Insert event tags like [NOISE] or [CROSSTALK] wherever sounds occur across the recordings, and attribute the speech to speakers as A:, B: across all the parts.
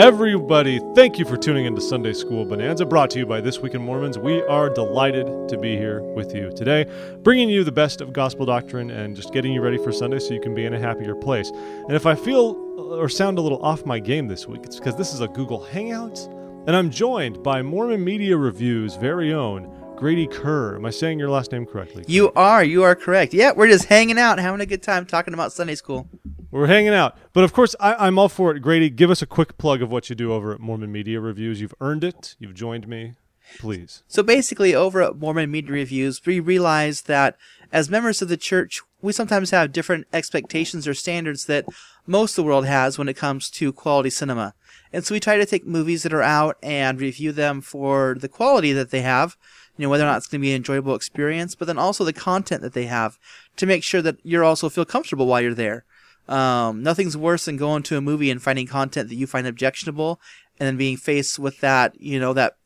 A: Everybody, thank you for tuning into Sunday School Bonanza, brought to you by This Week in Mormons. We are delighted to be here with you today, bringing you the best of gospel doctrine and just getting you ready for Sunday so you can be in a happier place. And if I feel or sound a little off my game this week, it's because this is a Google Hangouts, and I'm joined by Mormon Media Review's very own Grady Kerr. Am I saying your last name correctly?
B: You are. You are correct. Yeah, we're just hanging out, having a good time talking about Sunday school.
A: We're hanging out. But of course, I, I'm all for it. Grady, give us a quick plug of what you do over at Mormon Media Reviews. You've earned it. You've joined me. Please.
B: So basically, over at Mormon Media Reviews, we realize that as members of the church, we sometimes have different expectations or standards that most of the world has when it comes to quality cinema. And so we try to take movies that are out and review them for the quality that they have, you know, whether or not it's going to be an enjoyable experience, but then also the content that they have to make sure that you're also feel comfortable while you're there. Um, nothing's worse than going to a movie and finding content that you find objectionable and then being faced with that, you know, that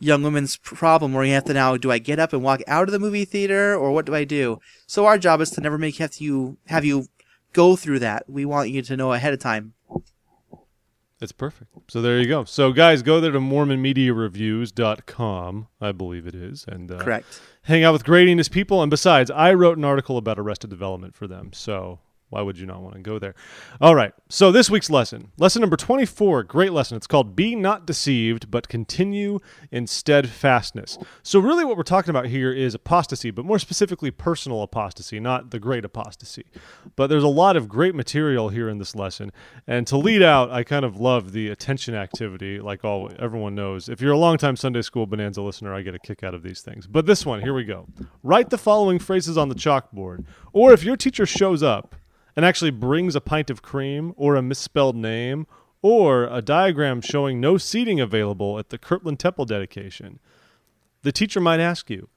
B: young woman's problem where you have to now, do I get up and walk out of the movie theater or what do I do? So our job is to never make have you, have you go through that. We want you to know ahead of time.
A: That's perfect. So there you go. So guys, go there to mormonmediareviews.com, I believe it is, and uh,
B: Correct.
A: hang out with Grady and people. And besides, I wrote an article about Arrested Development for them, so why would you not want to go there? All right. So this week's lesson, lesson number 24, great lesson. It's called Be Not Deceived, but Continue in Steadfastness. So really what we're talking about here is apostasy, but more specifically personal apostasy, not the great apostasy. But there's a lot of great material here in this lesson. And to lead out, I kind of love the attention activity, like all everyone knows. If you're a longtime Sunday School Bonanza listener, I get a kick out of these things. But this one, here we go. Write the following phrases on the chalkboard. Or if your teacher shows up, and actually brings a pint of cream or a misspelled name or a diagram showing no seating available at the Kirtland Temple dedication, the teacher might ask you,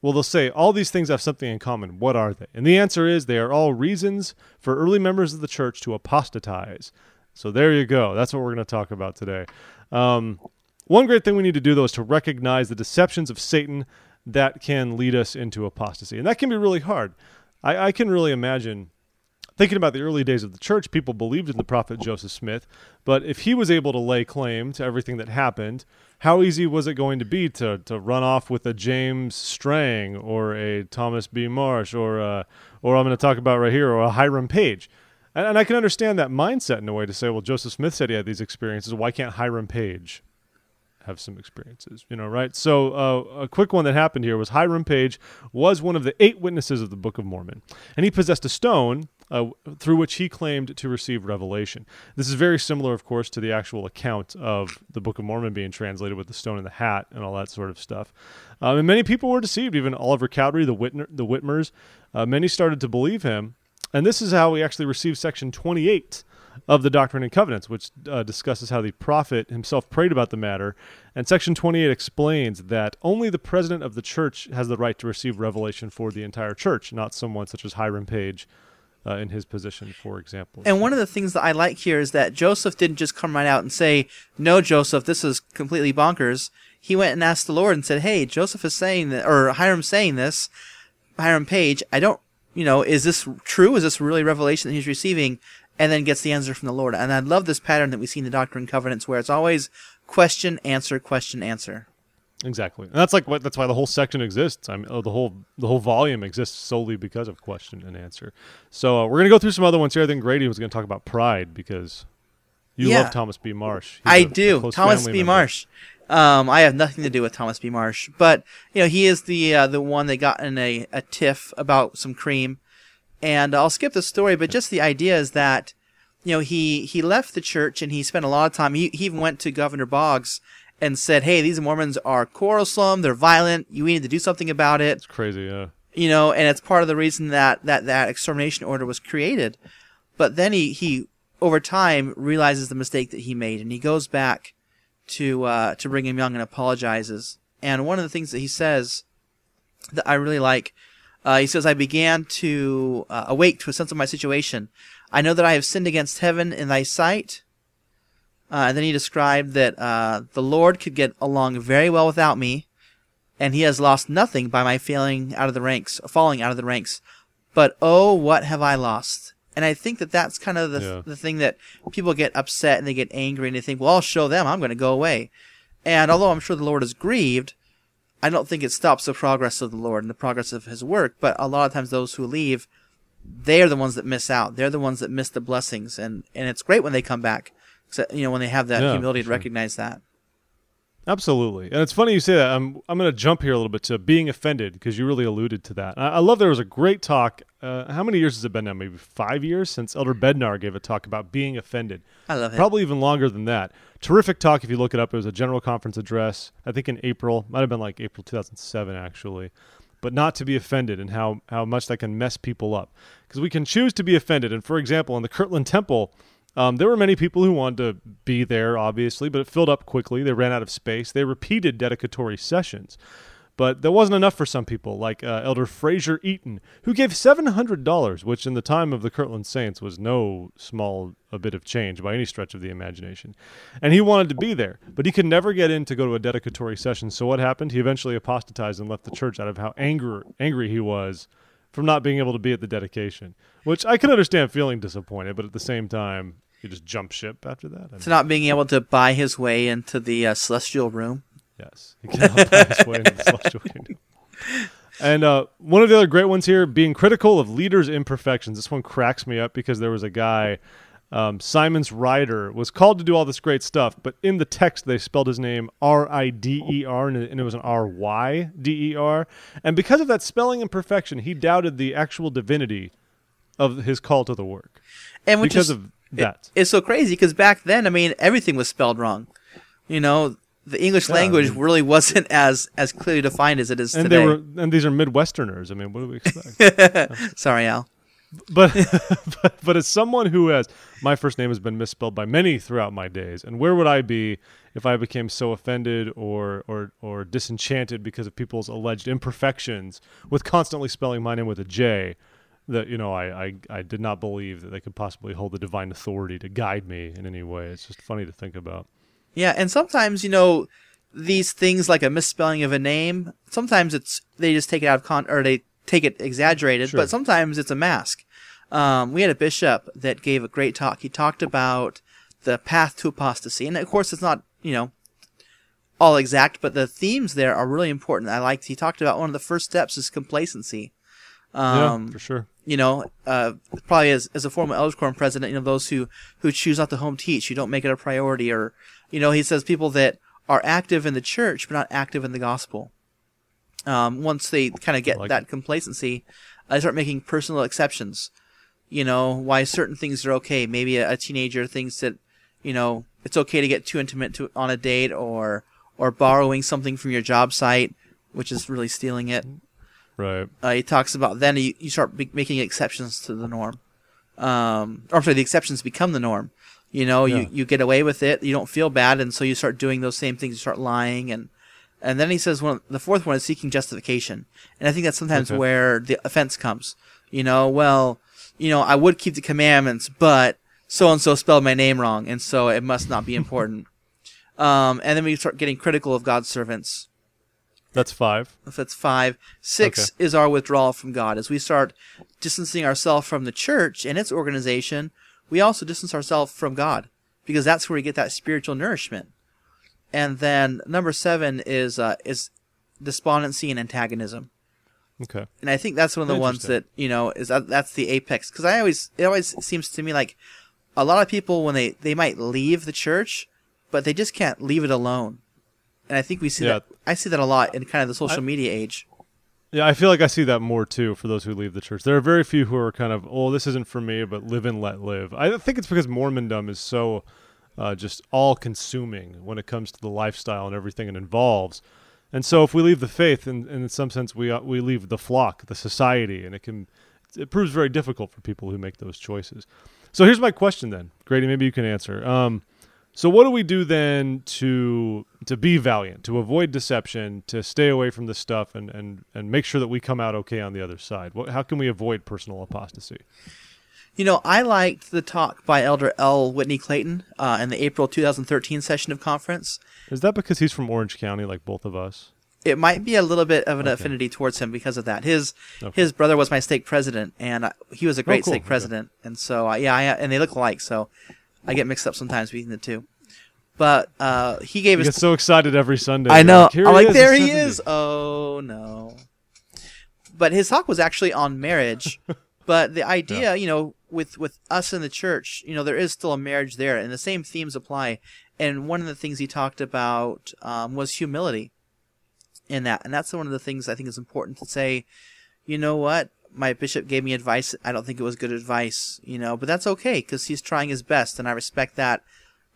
A: well, they'll say, all these things have something in common. What are they? And the answer is they are all reasons for early members of the church to apostatize. So there you go. That's what we're going to talk about today. Um, one great thing we need to do, though, is to recognize the deceptions of Satan that can lead us into apostasy. And that can be really hard. I, I can really imagine thinking about the early days of the church, people believed in the prophet Joseph Smith, but if he was able to lay claim to everything that happened, how easy was it going to be to, to run off with a James Strang or a Thomas B. Marsh or a, or I'm going to talk about right here or a Hiram Page? And, and I can understand that mindset in a way to say, well, Joseph Smith said he had these experiences. Why can't Hiram Page have some experiences, you know, right? So, uh, a quick one that happened here was Hiram Page was one of the eight witnesses of the Book of Mormon, and he possessed a stone uh, through which he claimed to receive revelation. This is very similar, of course, to the actual account of the Book of Mormon being translated with the stone and the hat and all that sort of stuff. Um, and many people were deceived, even Oliver Cowdery, the, Whitner, the Whitmers. Uh, many started to believe him. And this is how we actually received section 28 of the Doctrine and Covenants, which uh, discusses how the prophet himself prayed about the matter. And section 28 explains that only the president of the church has the right to receive revelation for the entire church, not someone such as Hiram Page uh, in his position, for example.
B: And one of the things that I like here is that Joseph didn't just come right out and say, "No, Joseph, this is completely bonkers." He went and asked the Lord and said, "Hey, Joseph is saying that, or Hiram's saying this. Hiram Page, I don't, you know, is this true? Is this really revelation that he's receiving?" And then gets the answer from the Lord. And I love this pattern that we see in the Doctrine and Covenants, where it's always question, answer, question, answer.
A: Exactly, and that's like what that's why the whole section exists. I mean, oh, the whole the whole volume exists solely because of question and answer. So uh, we're gonna go through some other ones here. I think Grady was gonna talk about pride because you
B: Yeah.
A: love Thomas B. Marsh. He's
B: I
A: a- a
B: do.
A: close
B: Thomas B.
A: member.
B: Marsh. Um, I have nothing to do with Thomas B. Marsh, but you know he is the uh, the one that got in a, a tiff about some cream, and I'll skip the story, but just the idea is that you know he he left the church and he spent a lot of time. He he even went to Governor Boggs and said, "Hey, these Mormons are quarrelsome. They're violent. You need to do something about it."
A: It's crazy. Yeah.
B: you know, and it's part of the reason that that that extermination order was created. But then he he over time realizes the mistake that he made, and he goes back to uh, to Brigham Young and apologizes. And one of the things that he says that I really like, uh, he says, "I began to uh, awake to a sense of my situation. I know that I have sinned against heaven in Thy sight." Uh, and then he described that uh, the Lord could get along very well without me, and he has lost nothing by my failing out of the ranks, falling out of the ranks. But oh, what have I lost? And I think that that's kind of the,
A: Yeah.
B: the thing that people get upset and they get angry and they think, well, I'll show them, I'm going to go away. And although I'm sure the Lord is grieved, I don't think it stops the progress of the Lord and the progress of His work. But a lot of times, those who leave, they are the ones that miss out. They're the ones that miss the blessings, and and it's great when they come back. So, you know, when they have that
A: Yeah,
B: humility to
A: sure.
B: recognize that.
A: Absolutely, and it's funny you say that. I'm I'm going to jump here a little bit to being offended because you really alluded to that. I, I love there was a great talk. Uh, how many years has it been now? Maybe five years since Elder Bednar gave a talk about being offended.
B: I love it.
A: Probably even longer than that. Terrific talk if you look it up. It was a general conference address. I think in April, might have been like April 2007 actually. But not to be offended and how how much that can mess people up because we can choose to be offended. And for example, in the Kirtland Temple. Um, there were many people who wanted to be there, obviously, but it filled up quickly. They ran out of space. They repeated dedicatory sessions. But that wasn't enough for some people, like uh, Elder Frazier Eaton, who gave $700, which in the time of the Kirtland Saints was no small a bit of change by any stretch of the imagination. And he wanted to be there, but he could never get in to go to a dedicatory session. So what happened? He eventually apostatized and left the church out of how angry, angry he was from not being able to be at the dedication, which I can understand feeling disappointed, but at the same time, you just jump ship after that. I mean,
B: to not being able to buy his way into the uh, celestial room.
A: Yes, he cannot buy his way into the celestial kingdom. And uh, one of the other great ones here, being critical of leaders' imperfections. This one cracks me up because there was a guy, um, Simonds Ryder, was called to do all this great stuff, but in the text they spelled his name R I D E R, and it was an R Y D E R. And because of that spelling imperfection, he doubted the actual divinity of his call to the work
B: And which
A: because
B: is,
A: of that.
B: it's so crazy because back then, I mean, everything was spelled wrong. You know, the English
A: Yeah, I
B: language
A: mean-
B: really [LAUGHS] wasn't as as clearly defined as it is
A: and
B: today.
A: they were, and these are Midwesterners. I mean, what do we expect? [LAUGHS]
B: Sorry, Al.
A: but, [LAUGHS] but but as someone who has my first name has been misspelled by many throughout my days and where would i be if i became so offended or or or disenchanted because of people's alleged imperfections with constantly spelling my name with a j that you know I, I i did not believe that they could possibly hold the divine authority to guide me in any way it's just funny to think about
B: Yeah, and sometimes you know these things like a misspelling of a name. Sometimes it's they just take it out of con or they take it exaggerated,
A: Sure.
B: but sometimes it's a mask. Um, we had a bishop that gave a great talk. He talked about the path to apostasy, and of course, it's not you know all exact, but the themes there are really important. I liked. He talked about one of the first steps is complacency. Um,
A: yeah for sure
B: you know, uh, probably as, as a former elders quorum president, you know, those who, who choose not to home teach, who don't make it a priority, or, you know, he says people that are active in the church but not active in the gospel. Um, once they kind of get
A: like
B: that complacency, uh, they start making personal exceptions. You know, why certain things are okay. Maybe a, a teenager thinks that, you know, it's okay to get too intimate to, on a date or, or borrowing something from your job site, which is really stealing it
A: right
B: uh, he talks about then you, you start be- making exceptions to the norm. Um, or I'm sorry, the exceptions become the norm. You know,
A: Yeah.
B: you, you get away with it, you don't feel bad, and so you start doing those same things. You start lying, and and then he says one the fourth one is seeking justification, and I think that's sometimes
A: Okay.
B: where the offense comes. You know, well, you know, I would keep the commandments, but so and so spelled my name wrong, and so it must not be [LAUGHS] important. um, and then we start getting critical of God's servants
A: that's five
B: if that's five. Six is our withdrawal from God. As we start distancing ourselves from the church and its organization, we also distance ourselves from God because that's where we get that spiritual nourishment. And then number seven is uh, is despondency and antagonism.
A: okay
B: And I think that's one of the ones that you know is that that's the apex because I always it always seems to me like a lot of people when they they might leave the church, but they just can't leave it alone. And I think we see
A: Yeah.
B: that I see that a lot in kind of the social media age.
A: Yeah, I feel like I see that more too for those who leave the church. There are very few who are kind of, oh, this isn't for me, but live and let live. I think it's because Mormondom is so uh, just all consuming when it comes to the lifestyle and everything it involves. And so if we leave the faith, in, in some sense, we, uh, we leave the flock, the society, and it can it proves very difficult for people who make those choices. So here's my question then, Grady. Maybe you can answer. Um, so what do we do then to to be valiant, to avoid deception, to stay away from this stuff, and and and make sure that we come out okay on the other side? What, how can we avoid personal apostasy?
B: You know, I liked the talk by Elder L. Whitney Clayton uh, in the April 2013 session of conference.
A: Is that because he's from Orange County, like both of us?
B: it might be a little bit of an
A: Okay.
B: affinity towards him because of that. His
A: Okay.
B: his brother was my stake president, and I, he was a great
A: Oh, cool.
B: stake
A: Okay.
B: president, and so I, yeah, I, and they look alike, so I get mixed up sometimes between the two. But uh, he gave us
A: get so excited every Sunday.
B: I know.
A: like,
B: I'm like,
A: is,
B: there he
A: 70."
B: is. Oh no. But his talk was actually on marriage. [LAUGHS] but the idea, you know, with with us in the church, you know, there is still a marriage there, and the same themes apply. And one of the things he talked about um, was humility in that, and that's one of the things I think is important to say. You know what? My bishop gave me advice. I don't think it was good advice, you know, but that's okay because he's trying his best, and I respect that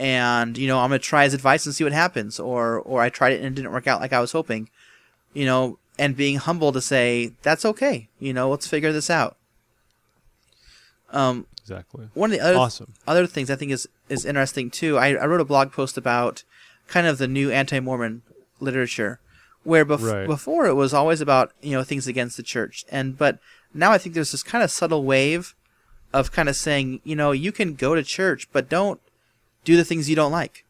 B: and you know I'm gonna try his advice and see what happens, or or I tried it and it didn't work out like I was hoping, you know, and being humble to say that's okay, you know, let's figure this out. Um,
A: Exactly.
B: one of the other
A: Awesome.
B: other things I think is is interesting too. I, I wrote a blog post about kind of the new anti-Mormon literature, where bef-
A: Right.
B: before it was always about you know things against the church, and but now I think there's this kind of subtle wave of kind of saying you know you can go to church, but don't do the things you don't like.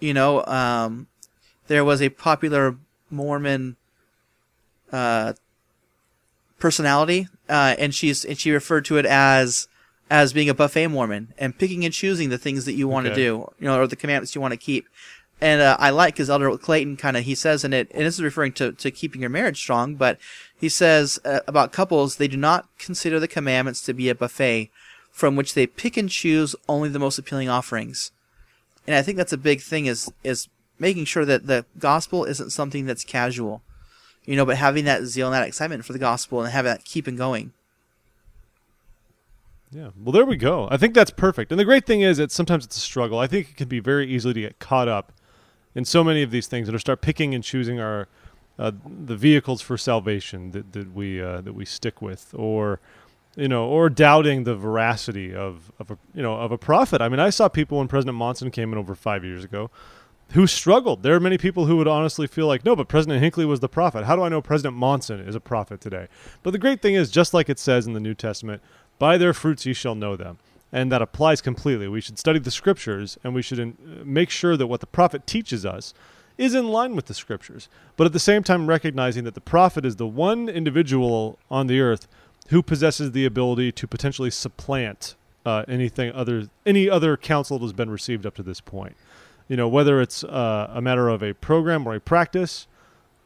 B: You know, um, there was a popular Mormon uh, personality, uh, and she's and she referred to it as as being a buffet Mormon and picking and choosing the things that you want to
A: Okay.
B: do, you know, or the commandments you want to keep. And uh, I like because Elder Clayton kind of he says in it, and this is referring to to keeping your marriage strong, but he says uh, about couples they do not consider the commandments to be a buffet from which they pick and choose only the most appealing offerings. And I think that's a big thing is is making sure that the gospel isn't something that's casual, you know, but having that zeal and that excitement for the gospel and having that keeping going.
A: Yeah. Well, there we go. I think that's perfect. And the great thing is that sometimes it's a struggle. I think it can be very easily to get caught up in so many of these things and to start picking and choosing our uh, the vehicles for salvation that, that we uh, that we stick with, or you know, or doubting the veracity of of a you know of a prophet. I mean, I saw people when President Monson came in over five years ago who struggled. There are many people who would honestly feel like, no, but President Hinckley was the prophet. How do I know President Monson is a prophet today? But the great thing is, just like it says in the New Testament, by their fruits ye shall know them. And that applies completely. We should study the scriptures and we should uh, make sure that what the prophet teaches us is in line with the scriptures. But at the same time, recognizing that the prophet is the one individual on the earth who possesses the ability to potentially supplant uh, anything other any other counsel that has been received up to this point. You know, whether it's uh, a matter of a program or a practice,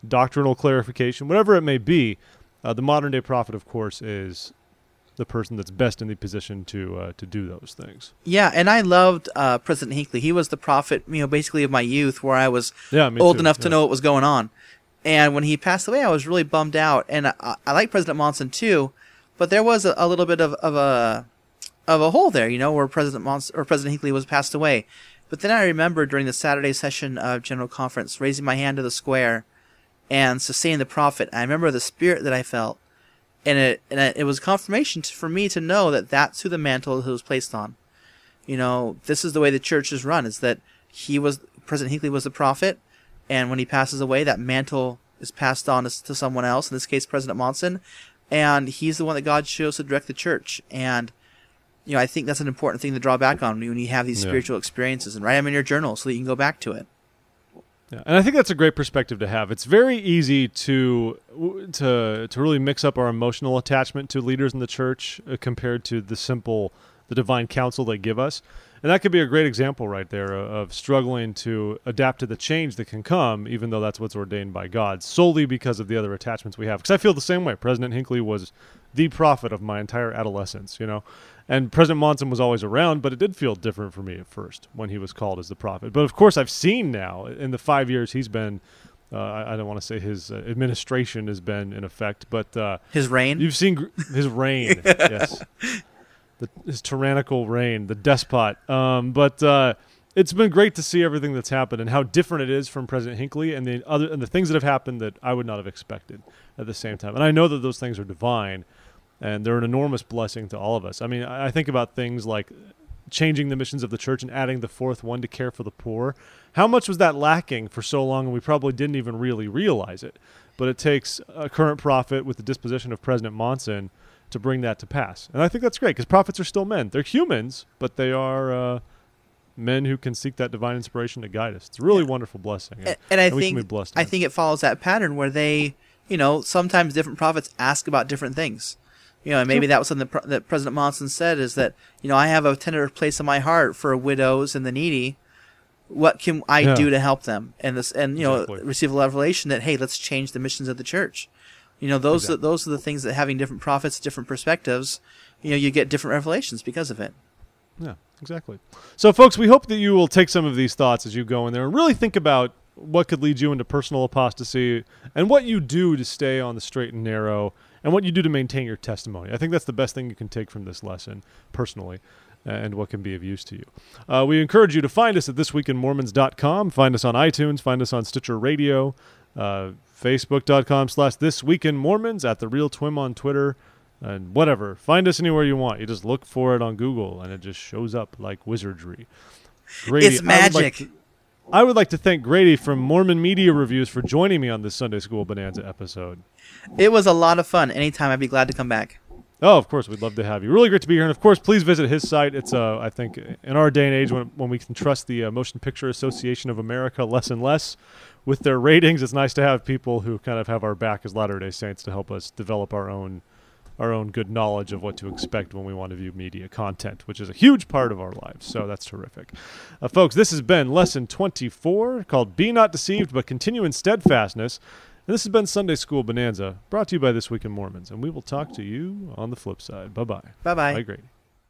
A: doctrinal clarification, whatever it may be, uh, the modern day prophet, of course, is the person that's best in the position to uh, to do those things.
B: Yeah, and I loved uh, President Hinckley. He was the prophet, you know, basically of my youth, where I was
A: Yeah,
B: old
A: too.
B: enough to know what was going on. And when he passed away, I was really bummed out. And I, I like President Monson too, but there was a, a little bit of, of a of a hole there, you know, where President Monson or President Hinckley was passed away. But then I remember during the Saturday session of General Conference, raising my hand to the square and sustaining the prophet. I remember the spirit that I felt, and it and it, was confirmation to, for me to know that that's who the mantle was placed on. You know, this is the way the church is run: is that he was President Hinckley was the prophet, and when he passes away, that mantle is passed on to, to someone else. In this case, President Monson, and he's the one that God chose to direct the church. And you know, I think that's an important thing to draw back on when you have these
A: Yeah.
B: spiritual experiences and write them in your journal so that you can go back to it.
A: Yeah, and I think that's a great perspective to have. It's very easy to to to really mix up our emotional attachment to leaders in the church uh, compared to the simple the divine counsel they give us. And that could be a great example right there of, struggling to adapt to the change that can come, even though that's what's ordained by God, solely because of the other attachments we have. Because I feel the same way. President Hinckley was the prophet of my entire adolescence, you know. And President Monson was always around, but it did feel different for me at first when he was called as the prophet. But of course, I've seen now in the five years he's been, uh, I, I don't want to say his uh, administration has been in effect, but uh,
B: His reign.
A: you've seen gr- his reign, [LAUGHS] yes, the, his tyrannical reign, the despot. Um, but uh, it's been great to see everything that's happened and how different it is from President Hinckley and the other and the things that have happened that I would not have expected at the same time. And I know that those things are divine and they're an enormous blessing to all of us. I mean, I I think about things like changing the missions of the church and adding the fourth one to care for the poor. How much was that lacking for so long, and we probably didn't even really realize it? But it takes a current prophet with the disposition of President Monson to bring that to pass, and I think that's great because prophets are still men. They're humans, but they are uh, men who can seek that divine inspiration to guide us. It's a really wonderful blessing.
B: and, and I think I
A: it.
B: think it follows that pattern where they, you know, sometimes different prophets ask about different things. You know, and maybe that was something that, that President Monson said is that you know I have a tender place in my heart for widows and the needy. What can I
A: Yeah.
B: do to help them? And this, and you know, receive a revelation that hey, let's change the missions of the church. You know, those
A: Exactly.
B: those are the things that having different prophets, different perspectives, you know, you get different revelations because of it.
A: Yeah, exactly. So, folks, we hope that you will take some of these thoughts as you go in there and really think about what could lead you into personal apostasy and what you do to stay on the straight and narrow and what you do to maintain your testimony. I think that's the best thing you can take from this lesson personally and what can be of use to you. Uh, we encourage you to find us at thisweekinmormons.com, find us on iTunes, find us on Stitcher Radio, uh, facebook.com slash thisweekinmormons at the real twim on Twitter, and whatever. Find us anywhere you want. You just look for it on Google, and it just shows up like wizardry. Grady,
B: it's
A: I would like
B: magic.
A: to- I would like to thank Grady from Mormon Media Reviews for joining me on this Sunday School Bonanza episode.
B: It was a lot of fun. Anytime, I'd be glad to come back.
A: Oh, of course, we'd love to have you. Really great to be here, and of course, please visit his site. It's, uh, I think, in our day and age, when when we can trust the uh, Motion Picture Association of America less and less with their ratings, it's nice to have people who kind of have our back as Latter Day Saints to help us develop our own our own good knowledge of what to expect when we want to view media content, which is a huge part of our lives. So that's terrific. Uh, folks, this has been lesson 24 called Be Not Deceived, but Continue in Steadfastness. And this has been Sunday School Bonanza, brought to you by This Week in Mormons. And we will talk to you on the flip side. Bye bye.
B: Bye bye.
A: Bye, Grady.